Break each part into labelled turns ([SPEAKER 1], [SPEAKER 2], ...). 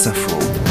[SPEAKER 1] France Info.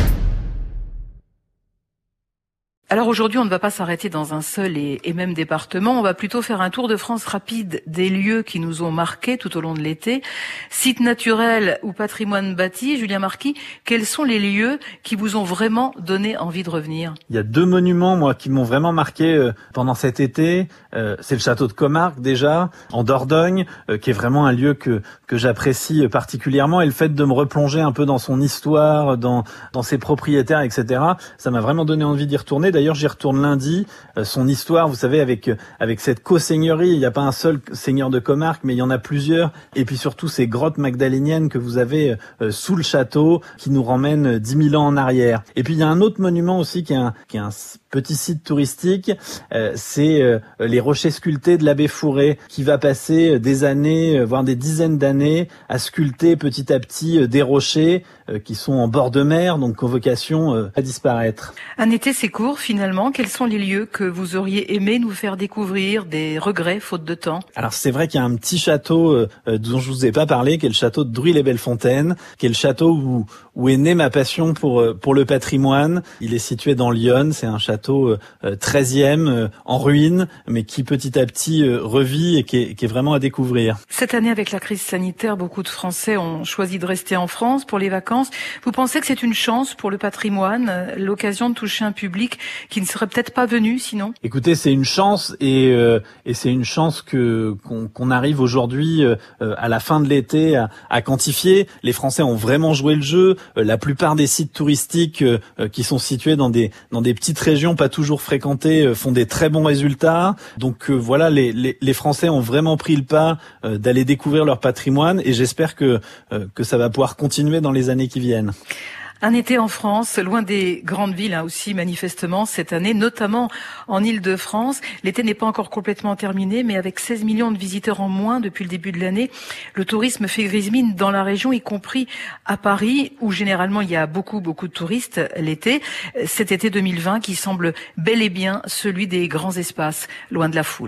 [SPEAKER 2] Alors aujourd'hui, on ne va pas s'arrêter dans un seul et, même département. On va plutôt faire un tour de France rapide des lieux qui nous ont marqués tout au long de l'été. Sites naturels ou patrimoine bâti. Julien Marquis, quels sont les lieux qui vous ont vraiment donné envie de revenir?
[SPEAKER 3] Il y a deux monuments, moi, qui m'ont vraiment marqué euh, pendant cet été. Euh, c'est le château de Comarque, déjà, en Dordogne, euh, qui est vraiment un lieu que, que j'apprécie particulièrement. Et le fait de me replonger un peu dans son histoire, dans ses propriétaires, etc., ça m'a vraiment donné envie d'y retourner. D'ailleurs, j'y retourne lundi. Euh, son histoire, vous savez, avec avec cette co-seigneurie, il n'y a pas un seul seigneur de Comarque, mais il y en a plusieurs. Et puis surtout ces grottes magdaléniennes que vous avez euh, sous le château, qui nous ramènent dix 000 ans en arrière. Et puis il y a un autre monument aussi qui est un, qui est un petit site touristique, euh, c'est les rochers sculptés de l'abbé Fourré, qui va passer des années, voire des dizaines d'années, à sculpter petit à petit des rochers qui sont en bord de mer, donc convocation à disparaître.
[SPEAKER 2] Un été, c'est court finalement. Quels sont les lieux que vous auriez aimé nous faire découvrir, des regrets faute de temps?
[SPEAKER 3] Alors c'est vrai qu'il y a un petit château euh, dont je vous ai pas parlé, qui est le château de Druy-les-Belles-Fontaines, qui est le château où, où est née ma passion pour euh, pour le patrimoine. Il est situé dans Lyon, c'est un château euh, 13e euh, en ruine, mais qui petit à petit euh, revit et qui est, qui est vraiment à découvrir.
[SPEAKER 2] Cette année, avec la crise sanitaire, beaucoup de Français ont choisi de rester en France pour les vacances. Vous pensez que c'est une chance pour le patrimoine, l'occasion de toucher un public qui ne serait peut-être pas venu sinon
[SPEAKER 3] Écoutez, c'est une chance et, euh, et c'est une chance que qu'on qu'on arrive aujourd'hui euh, à la fin de l'été à, à, quantifier. Les Français ont vraiment joué le jeu. Euh, la plupart des sites touristiques euh, qui sont situés dans des dans des petites régions pas toujours fréquentées euh, font des très bons résultats. Donc voilà, les, les, les, Français ont vraiment pris le pas d'aller découvrir leur patrimoine et j'espère que que ça va pouvoir continuer dans les années qui viennent.
[SPEAKER 2] Un été en France, loin des grandes villes hein, aussi manifestement cette année, notamment en Île-de-France. L'été n'est pas encore complètement terminé, mais avec 16 millions de visiteurs en moins depuis le début de l'année, le tourisme fait grise mine dans la région, y compris à Paris, où généralement il y a beaucoup, beaucoup de touristes l'été. Cet été 2020 qui semble bel et bien celui des grands espaces, loin de la foule.